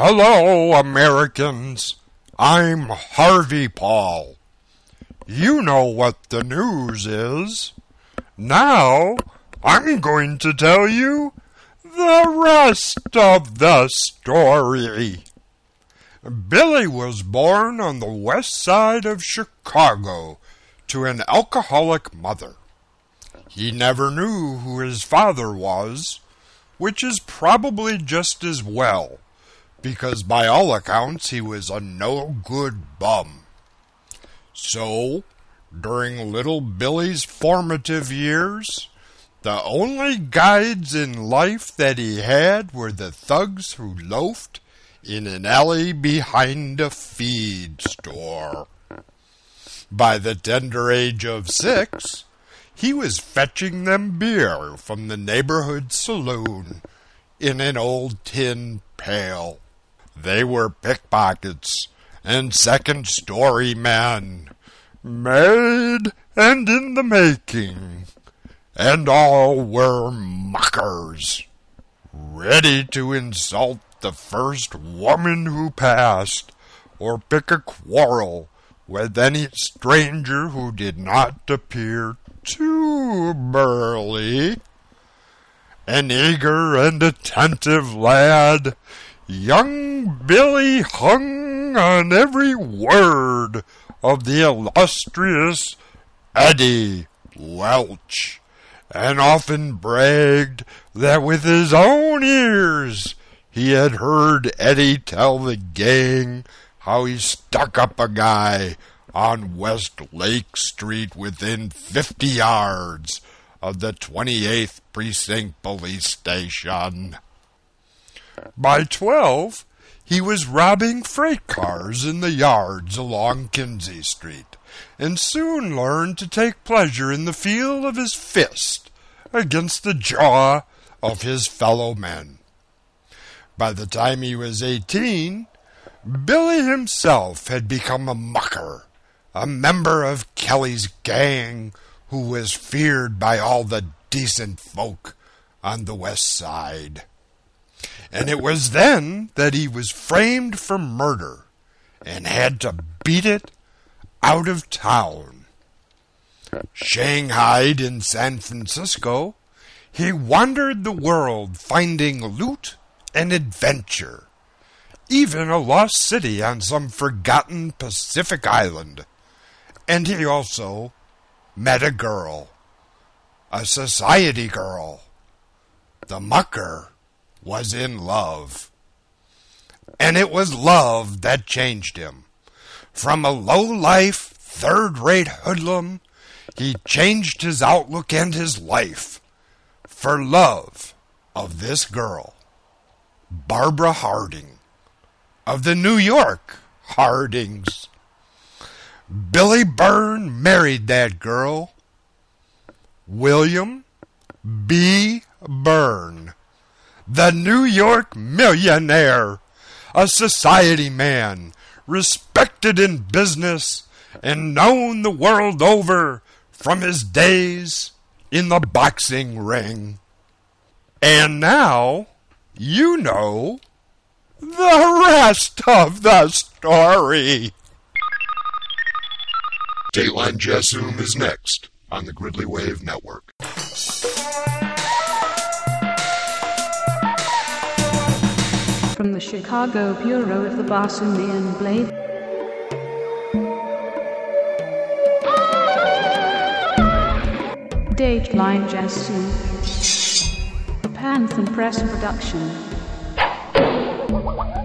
Hello, Americans. I'm Harvey Paul. You know what the news is. Now, I'm going to tell you the rest of the story. Billy was born on the west side of Chicago to an alcoholic mother. He never knew who his father was, which is probably just as well, because by all accounts he was a no good bum. So, during little Billy's formative years, the only guides in life that he had were the thugs who loafed in an alley behind a feed store. By the tender age of six, he was fetching them beer from the neighborhood saloon in an old tin pail. They were pickpockets and second story men, made and in the making, and all were muckers, ready to insult the first woman who passed, or pick a quarrel with any stranger who did not appear too burly. An eager and attentive lad, young Billy hung on every word of the illustrious Eddie Welch, and often bragged that with his own ears he had heard Eddie tell the gang how he stuck up a guy on West Lake Street within 50 yards of the 28th Precinct Police Station. By 12, he was robbing freight cars in the yards along Kinzie Street, and soon learned to take pleasure in the feel of his fist against the jaw of his fellow men. By the time he was eighteen, Billy himself had become a mucker a member of Kelly's gang who was feared by all the decent folk on the west side. And it was then that he was framed for murder and had to beat it out of town. Shanghaied in San Francisco, he wandered the world finding loot and adventure, even a lost city on some forgotten Pacific island and he also met a girl, a society girl. The mucker was in love. And it was love that changed him. From a low life, third rate hoodlum, he changed his outlook and his life for love of this girl, Barbara Harding, of the New York Hardings. Billy Byrne married that girl. William B. Byrne, the New York millionaire, a society man, respected in business and known the world over from his days in the boxing ring. And now you know the rest of the story. Dateline Jasoom is next on the Gridley Wave Network. From the Chicago Bureau of the Barsoomian Blade. Dateline Jasoom. A Panthan Press production.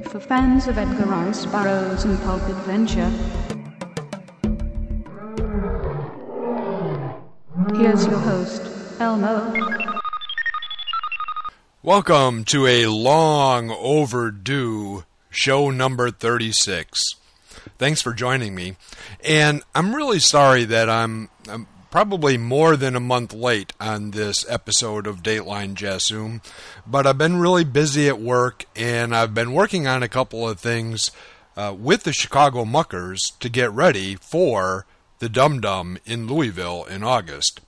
For fans of Edgar Rice Burroughs and pulp adventure. Here's your host, Elmo. Welcome to a long overdue show number 36. Thanks for joining me. And I'm really sorry that I'm, I'm probably more than a month late on this episode of Dateline Jasoom, but I've been really busy at work and I've been working on a couple of things uh, with the Chicago Muckers to get ready for the Dum Dum in Louisville in August.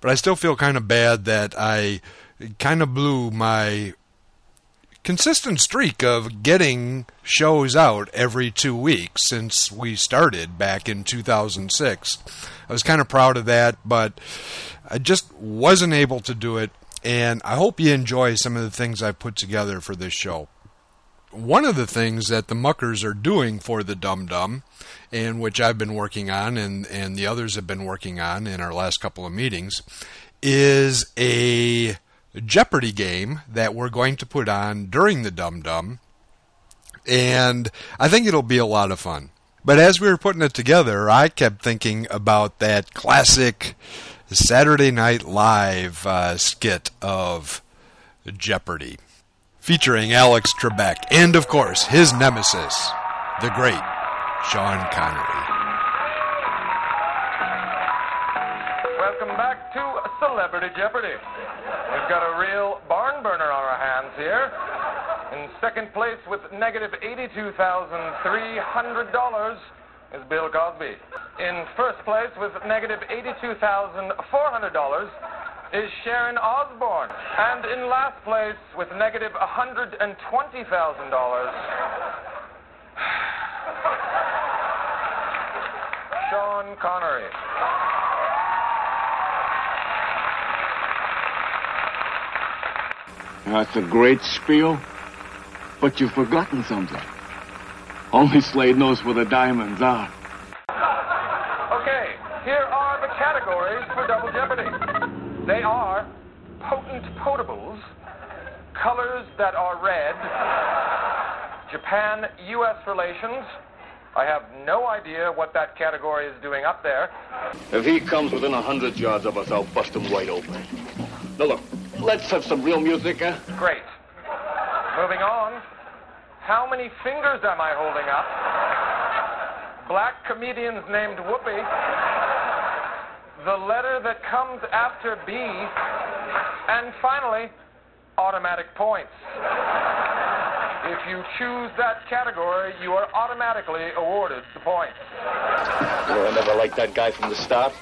But I still feel kind of bad that I kind of blew my consistent streak of getting shows out every two weeks since we started back in 2006. I was kind of proud of that, but I just wasn't able to do it. And I hope you enjoy some of the things I've put together for this show. One of the things that the Muckers are doing for the Dum Dum, and which I've been working on, and, and the others have been working on in our last couple of meetings, is a Jeopardy game that we're going to put on during the Dum Dum. And I think it'll be a lot of fun. But as we were putting it together, I kept thinking about that classic Saturday Night Live uh, skit of Jeopardy, featuring Alex Trebek and, of course, his nemesis, the great Sean Connery. Welcome back to Celebrity Jeopardy. We've got a real barn burner on our hands here. In second place with negative $82,300 is Bill Cosby. In first place with negative $82,400 is Sharon Osbourne. And in last place with negative $120,000, Sean Connery. That's a great spiel, but you've forgotten something. Only Slade knows where the diamonds are. Okay, here are the categories for Double Jeopardy. They are potent potables, colors that are red, Japan U.S. relations. I have no idea what that category is doing up there. If he comes within a hundred yards of us, I'll bust him wide open. Now look, let's have some real music, eh? Great. Moving on. How many fingers am I holding up? Black comedians named Whoopi. The letter that comes after B. And finally, automatic points. If you choose that category, you are automatically awarded the points. Well, I never liked that guy from the start.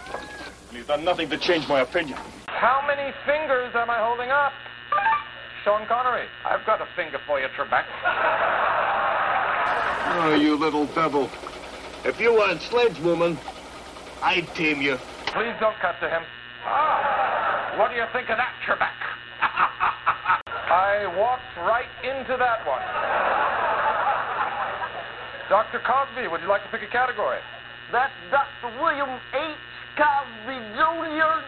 And he's done nothing to change my opinion. How many fingers am I holding up? Sean Connery. I've got a finger for you, Trebek. Oh, you little devil. If you weren't Slade's woman, I'd tame you. Please don't cut to him. Ah, what do you think of that, Trebek? I walked right into that one. Dr. Cosby, would you like to pick a category? That's Dr. William H. Cosby Jr.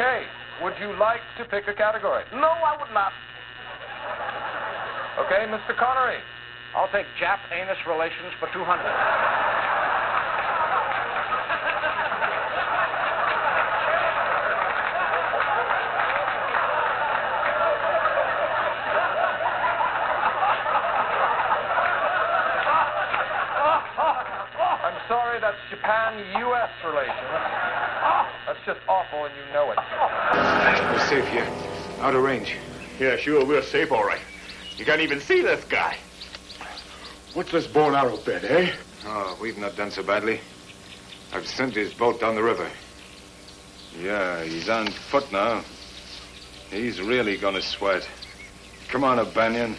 Okay, would you like to pick a category? No, I would not. Okay, Mr. Connery. I'll take Jap anus relations for 200. I'm sorry, that's Japan-U.S. relations. That's just awful, and you know it. We're safe here. Out of range. Yeah, sure, we're safe, all right. You can't even see this guy. What's this bow and arrow bed, eh? Oh, we've not done so badly. I've sent his boat down the river. Yeah, he's on foot now. He's really gonna sweat. Come on, O'Banion.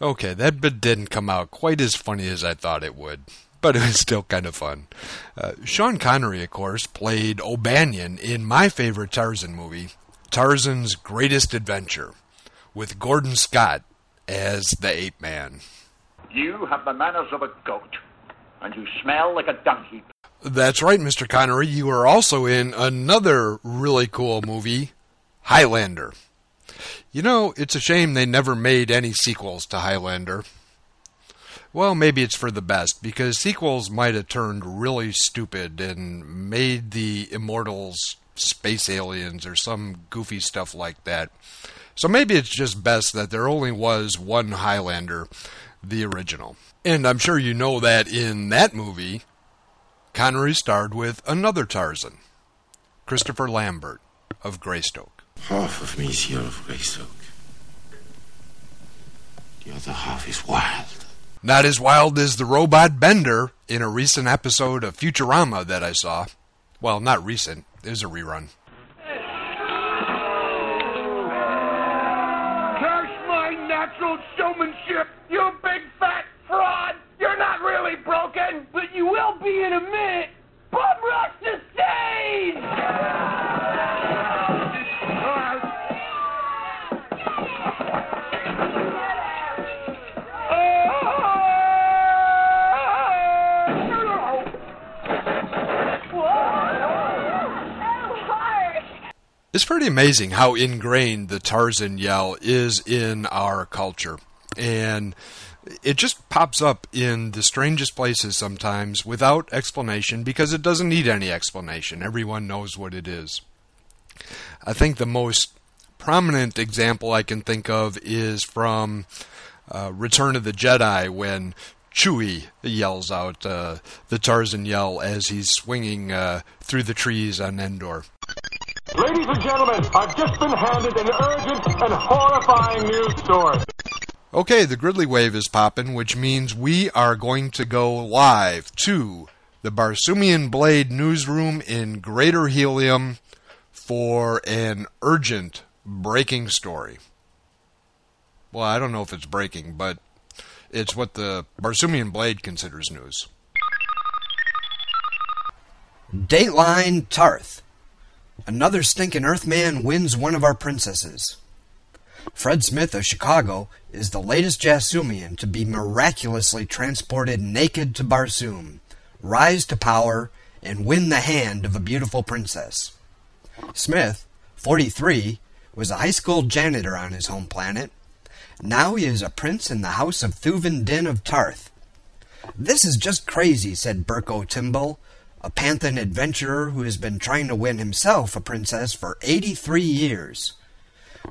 Okay, that bit didn't come out quite as funny as I thought it would, but it was still kind of fun. Uh, Sean Connery, of course, played O'Banion in my favorite Tarzan movie, Tarzan's Greatest Adventure, with Gordon Scott as the ape man. You have the manners of a goat, and you smell like a dung heap. That's right, Mr. Connery. You are also in another really cool movie, Highlander. You know, it's a shame they never made any sequels to Highlander. Well, maybe it's for the best, because sequels might have turned really stupid and made the immortals space aliens or some goofy stuff like that. So maybe it's just best that there only was one Highlander, the original. And I'm sure you know that in that movie, Connery starred with another Tarzan, Christopher Lambert of Greystoke. Half of me is here of Greystoke. The other half is wild. Not as wild as the robot Bender in a recent episode of Futurama that I saw. Well, not recent, it was a rerun. Curse my natural showmanship, you big fat fraud! You're not really broken! But you will be in a minute! Bum rush the stage! It's pretty amazing how ingrained the Tarzan yell is in our culture. And it just pops up in the strangest places sometimes without explanation because it doesn't need any explanation. Everyone knows what it is. I think the most prominent example I can think of is from uh, Return of the Jedi when Chewie yells out uh, the Tarzan yell as he's swinging uh, through the trees on Endor. Ladies and gentlemen, I've just been handed an urgent and horrifying news story. Okay, the Gridley wave is popping, which means we are going to go live to the Barsoomian Blade newsroom in Greater Helium for an urgent breaking story. Well, I don't know if it's breaking, but it's what the Barsoomian Blade considers news. Dateline Ptarth. Another stinking Earthman wins one of our princesses. Fred Smith of Chicago is the latest Jasoomian to be miraculously transported naked to Barsoom, rise to power, and win the hand of a beautiful princess. Smith, 43, was a high school janitor on his home planet. Now he is a prince in the house of Thuvan Dihn of Ptarth. This is just crazy, said Burko Timble, a Panthan adventurer who has been trying to win himself a princess for 83 years.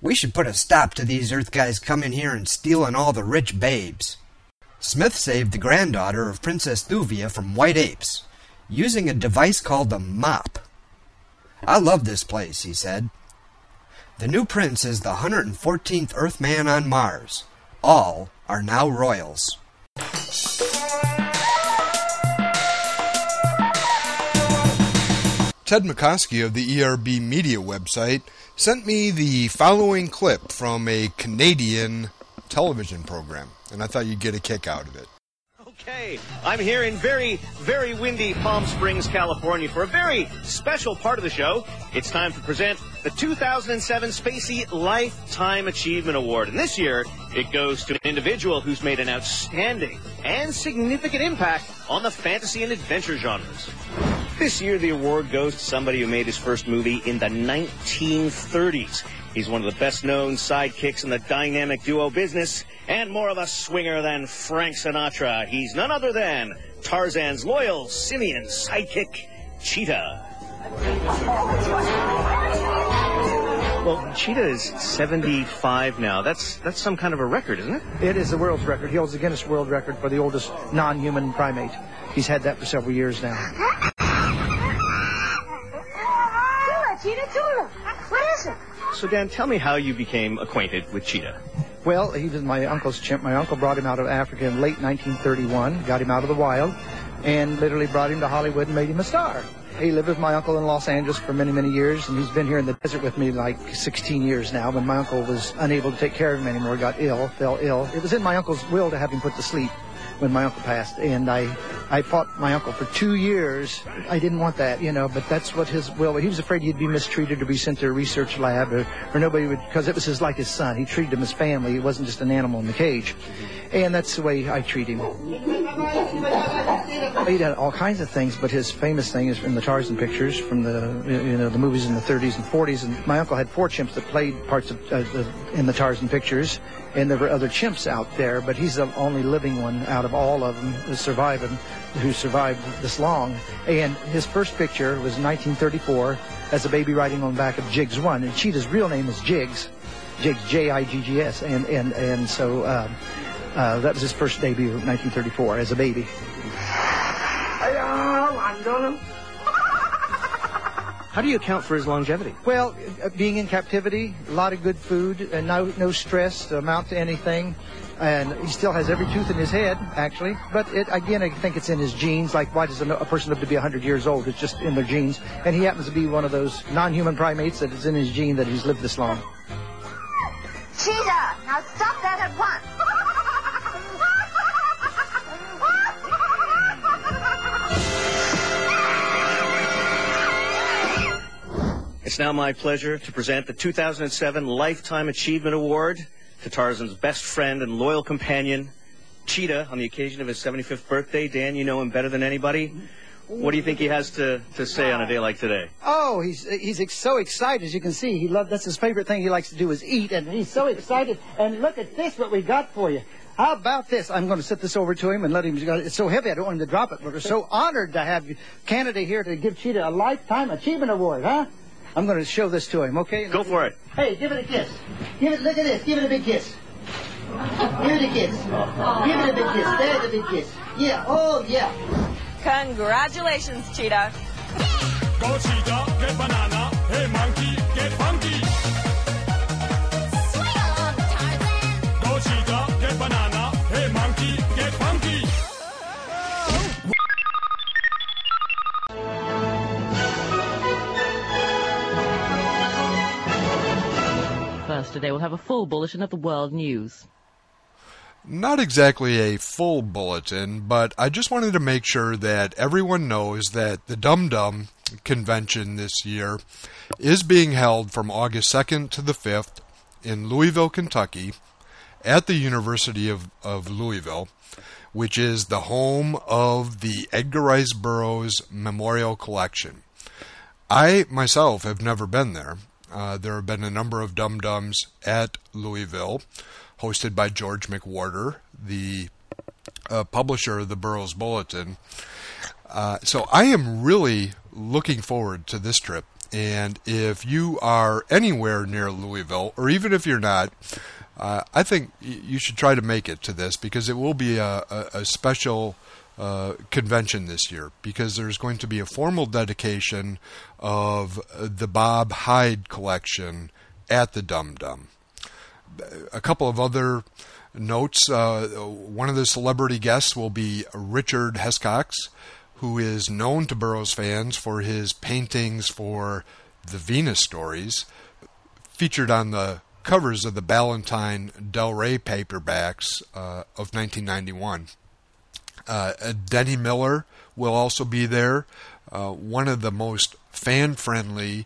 We should put a stop to these Earth guys coming here and stealing all the rich babes. Smith saved the granddaughter of Princess Thuvia from white apes, using a device called the mop. I love this place, he said. The new prince is the 114th Earthman on Mars. All are now royals. Ted McCoskey of the ERB Media website sent me the following clip from a Canadian television program, and I thought you'd get a kick out of it. Okay, I'm here in very, very windy Palm Springs, California for a very special part of the show. It's time to present the 2007 Spacey Lifetime Achievement Award. And this year, it goes to an individual who's made an outstanding and significant impact on the fantasy and adventure genres. This year, the award goes to somebody who made his first movie in the 1930s. He's one of the best known sidekicks in the dynamic duo business and more of a swinger than Frank Sinatra. He's none other than Tarzan's loyal simian sidekick, Cheetah. Well, Cheetah is 75 now. That's that's some kind of a record, isn't it? It is the world's record. He holds the Guinness World Record for the oldest non-human primate. He's had that for several years now. Tula, Cheetah, Tula. What is it? So, Dan, tell me how you became acquainted with Cheetah. Well, he was my uncle's chimp. My uncle brought him out of Africa in late 1931, got him out of the wild, and literally brought him to Hollywood and made him a star. He lived with my uncle in Los Angeles for many, many years, and he's been here in the desert with me like 16 years now. When my uncle was unable to take care of him anymore, got ill, fell ill. It was in my uncle's will to have him put to sleep when my uncle passed, and I, I fought my uncle for two years. I didn't want that, you know, but that's what his will. He was afraid he'd be mistreated or be sent to a research lab, or, or nobody would, because it was his like his son. He treated him as family. He wasn't just an animal in the cage, and that's the way I treat him. He did all kinds of things, but his famous thing is from the Tarzan pictures, from the you know the movies in the 30s and 40s. And my uncle had four chimps that played parts of uh, the, in the Tarzan pictures, and there were other chimps out there, but he's the only living one out of all of them survived who survived this long. And his first picture was 1934 as a baby riding on the back of Jiggs One, and Cheetah's real name is Jiggs, Jiggs J-I-G-G-S, and and and so. Uh, uh, that was his first debut in 1934 as a baby. How do you account for his longevity? Well, uh, being in captivity, a lot of good food, and no no stress to amount to anything. And he still has every tooth in his head, actually. But it, again, I think it's in his genes. Like, why does a, a person live to be 100 years old? It's just in their genes. And he happens to be one of those non-human primates that is in his gene that he's lived this long. Cheetah, now stop that at once. It's now my pleasure to present the 2007 Lifetime Achievement Award to Tarzan's best friend and loyal companion, Cheetah, on the occasion of his 75th birthday. Dan, you know him better than anybody. What do you think he has to, to say on a day like today? Oh, he's he's ex- so excited. As you can see, he loves that's his favorite thing. He likes to do is eat, and he's so excited. And look at this, what we got for you. How about this? I'm going to set this over to him and let him. It's so heavy, I don't want him to drop it. But we're so honored to have Canada here to give Cheetah a lifetime achievement award, huh? I'm going to show this to him, okay? Go for it. Hey, give it a kiss. Give it. Look at this. Give it a big kiss. Give it a kiss. Give it a big kiss. There's a big kiss. Yeah. Oh, yeah. Congratulations, Cheetah. Go cheetah, get banana. Hey monkey, get funky. First, today we'll have a full bulletin of the world news. Not exactly a full bulletin, but I just wanted to make sure that everyone knows that the Dum Dum convention this year is being held from August 2nd to the 5th in Louisville, Kentucky, at the University of, of Louisville, which is the home of the Edgar Rice Burroughs Memorial Collection. I myself have never been there. Uh, there have been a number of Dum Dums at Louisville, hosted by George McWhorter, the uh, publisher of the Burroughs Bulletin. Uh, so I am really looking forward to this trip. And if you are anywhere near Louisville, or even if you're not, uh, I think you should try to make it to this because it will be a, a, a special uh, convention this year because there's going to be a formal dedication of the Bob Hyde collection at the Dum Dum. A couple of other notes. Uh, one of the celebrity guests will be Richard Hescox, who is known to Burroughs fans for his paintings for the Venus stories, featured on the covers of the Ballantine Del Rey paperbacks uh, of 1991. Uh, Denny Miller will also be there, uh, one of the most fan friendly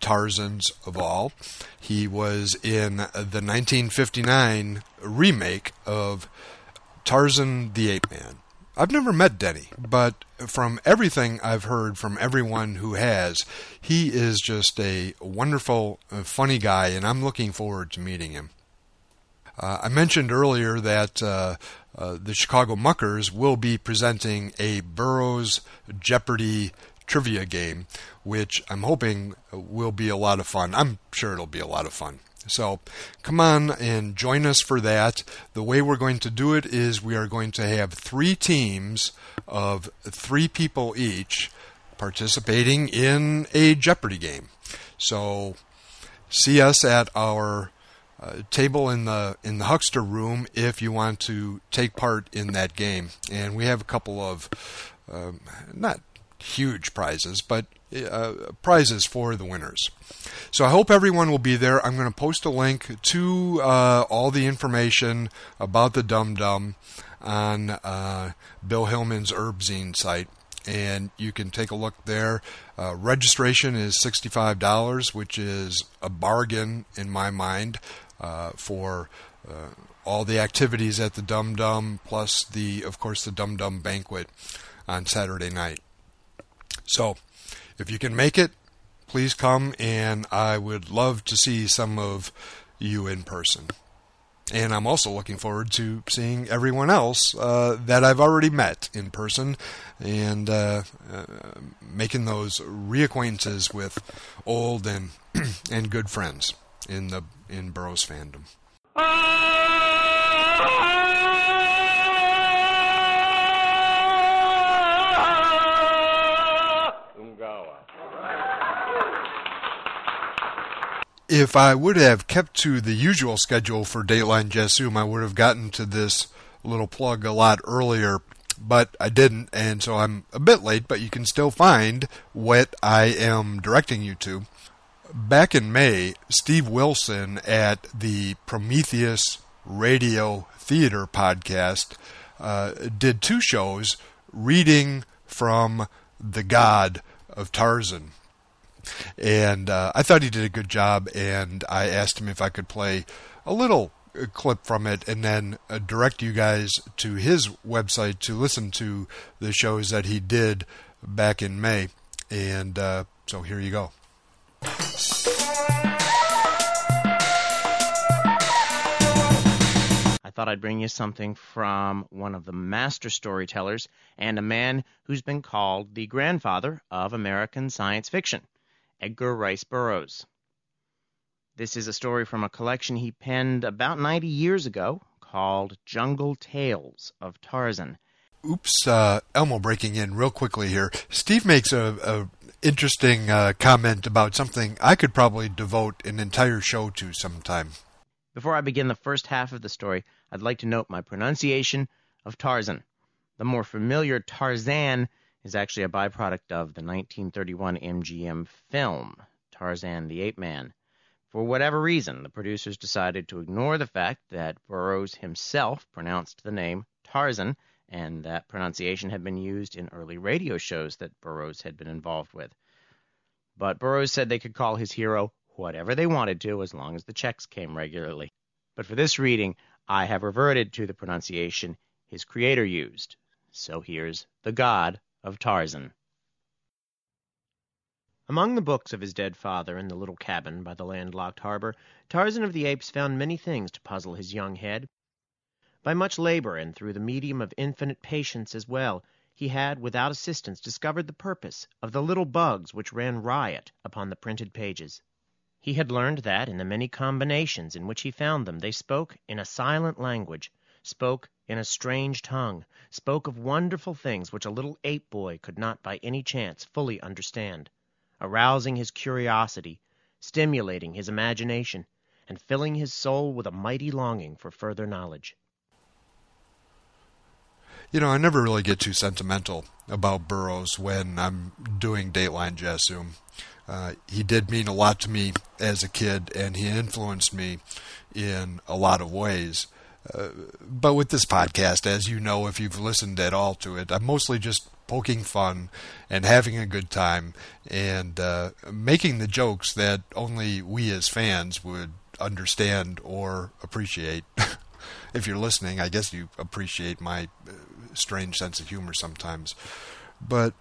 Tarzans of all. He was in the 1959 remake of Tarzan the Ape Man. I've never met Denny, but from everything I've heard from everyone who has, he is just a wonderful, uh, funny guy, and I'm looking forward to meeting him. Uh, I mentioned earlier that uh, uh, the Chicago Muckers will be presenting a Burroughs Jeopardy trivia game, which I'm hoping will be a lot of fun. I'm sure it'll be a lot of fun. So come on and join us for that. The way we're going to do it is we are going to have three teams of three people each participating in a Jeopardy game. So see us at our uh, table in the in the Huckster room if you want to take part in that game. And we have a couple of um, not huge prizes, but uh, prizes for the winners. So I hope everyone will be there. I'm going to post a link to uh, all the information about the Dum Dum on uh, Bill Hillman's ERBzine site. And you can take a look there. Uh, registration is $65, which is a bargain in my mind uh, for uh, all the activities at the Dum Dum, plus the, of course, the Dum Dum banquet on Saturday night. So, if you can make it, please come, and I would love to see some of you in person. And I'm also looking forward to seeing everyone else uh, that I've already met in person and uh, uh, making those reacquaintances with old and and good friends in the in Burroughs fandom. if I would have kept to the usual schedule for Dateline Jasoom, I would have gotten to this little plug a lot earlier, but I didn't, and so I'm a bit late, but you can still find what I am directing you to. Back in May, Steve Wilson at the Prometheus Radio Theater podcast uh, did two shows reading from The God of Tarzan. And uh, I thought he did a good job, and I asked him if I could play a little clip from it and then uh, direct you guys to his website to listen to the shows that he did back in May. And uh, so here you go. I thought I'd bring you something from one of the master storytellers and a man who's been called the grandfather of American science fiction, Edgar Rice Burroughs. This is a story from a collection he penned about 90 years ago called Jungle Tales of Tarzan. Oops, uh, Elmo breaking in real quickly here. Steve makes a, a interesting uh, comment about something I could probably devote an entire show to sometime. Before I begin the first half of the story, I'd like to note my pronunciation of Tarzan. The more familiar Tarzan is actually a byproduct of the 1931 MGM film, Tarzan the Ape Man. For whatever reason, the producers decided to ignore the fact that Burroughs himself pronounced the name Tarzan, and that pronunciation had been used in early radio shows that Burroughs had been involved with. But Burroughs said they could call his hero whatever they wanted to as long as the checks came regularly. But for this reading, I have reverted to the pronunciation his creator used. So here's The God of Tarzan. Among the books of his dead father in the little cabin by the landlocked harbor, Tarzan of the Apes found many things to puzzle his young head. By much labor and through the medium of infinite patience as well, he had, without assistance, discovered the purpose of the little bugs which ran riot upon the printed pages. He had learned that, in the many combinations in which he found them, they spoke in a silent language, spoke in a strange tongue, spoke of wonderful things which a little ape boy could not by any chance fully understand, arousing his curiosity, stimulating his imagination, and filling his soul with a mighty longing for further knowledge. You know, I never really get too sentimental about Burroughs when I'm doing Dateline Jasoom. Uh, he did mean a lot to me as a kid, and he influenced me in a lot of ways. Uh, but with this podcast, as you know, if you've listened at all to it, I'm mostly just poking fun and having a good time and uh, making the jokes that only we as fans would understand or appreciate. if you're listening, I guess you appreciate my uh, strange sense of humor sometimes. But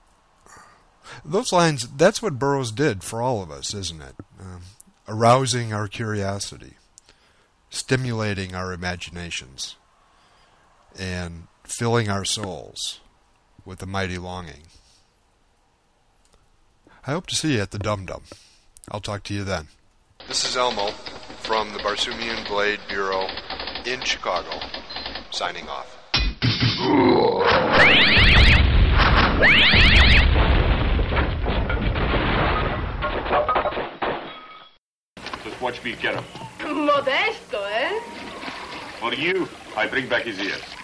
those lines, that's what Burroughs did for all of us, isn't it? Um, arousing our curiosity, stimulating our imaginations, and filling our souls with a mighty longing. I hope to see you at the Dum Dum. I'll talk to you then. This is Elmo from the Barsoomian Blade Bureau in Chicago, signing off. Just watch me get him. Modesto, eh? For you, I bring back his ears.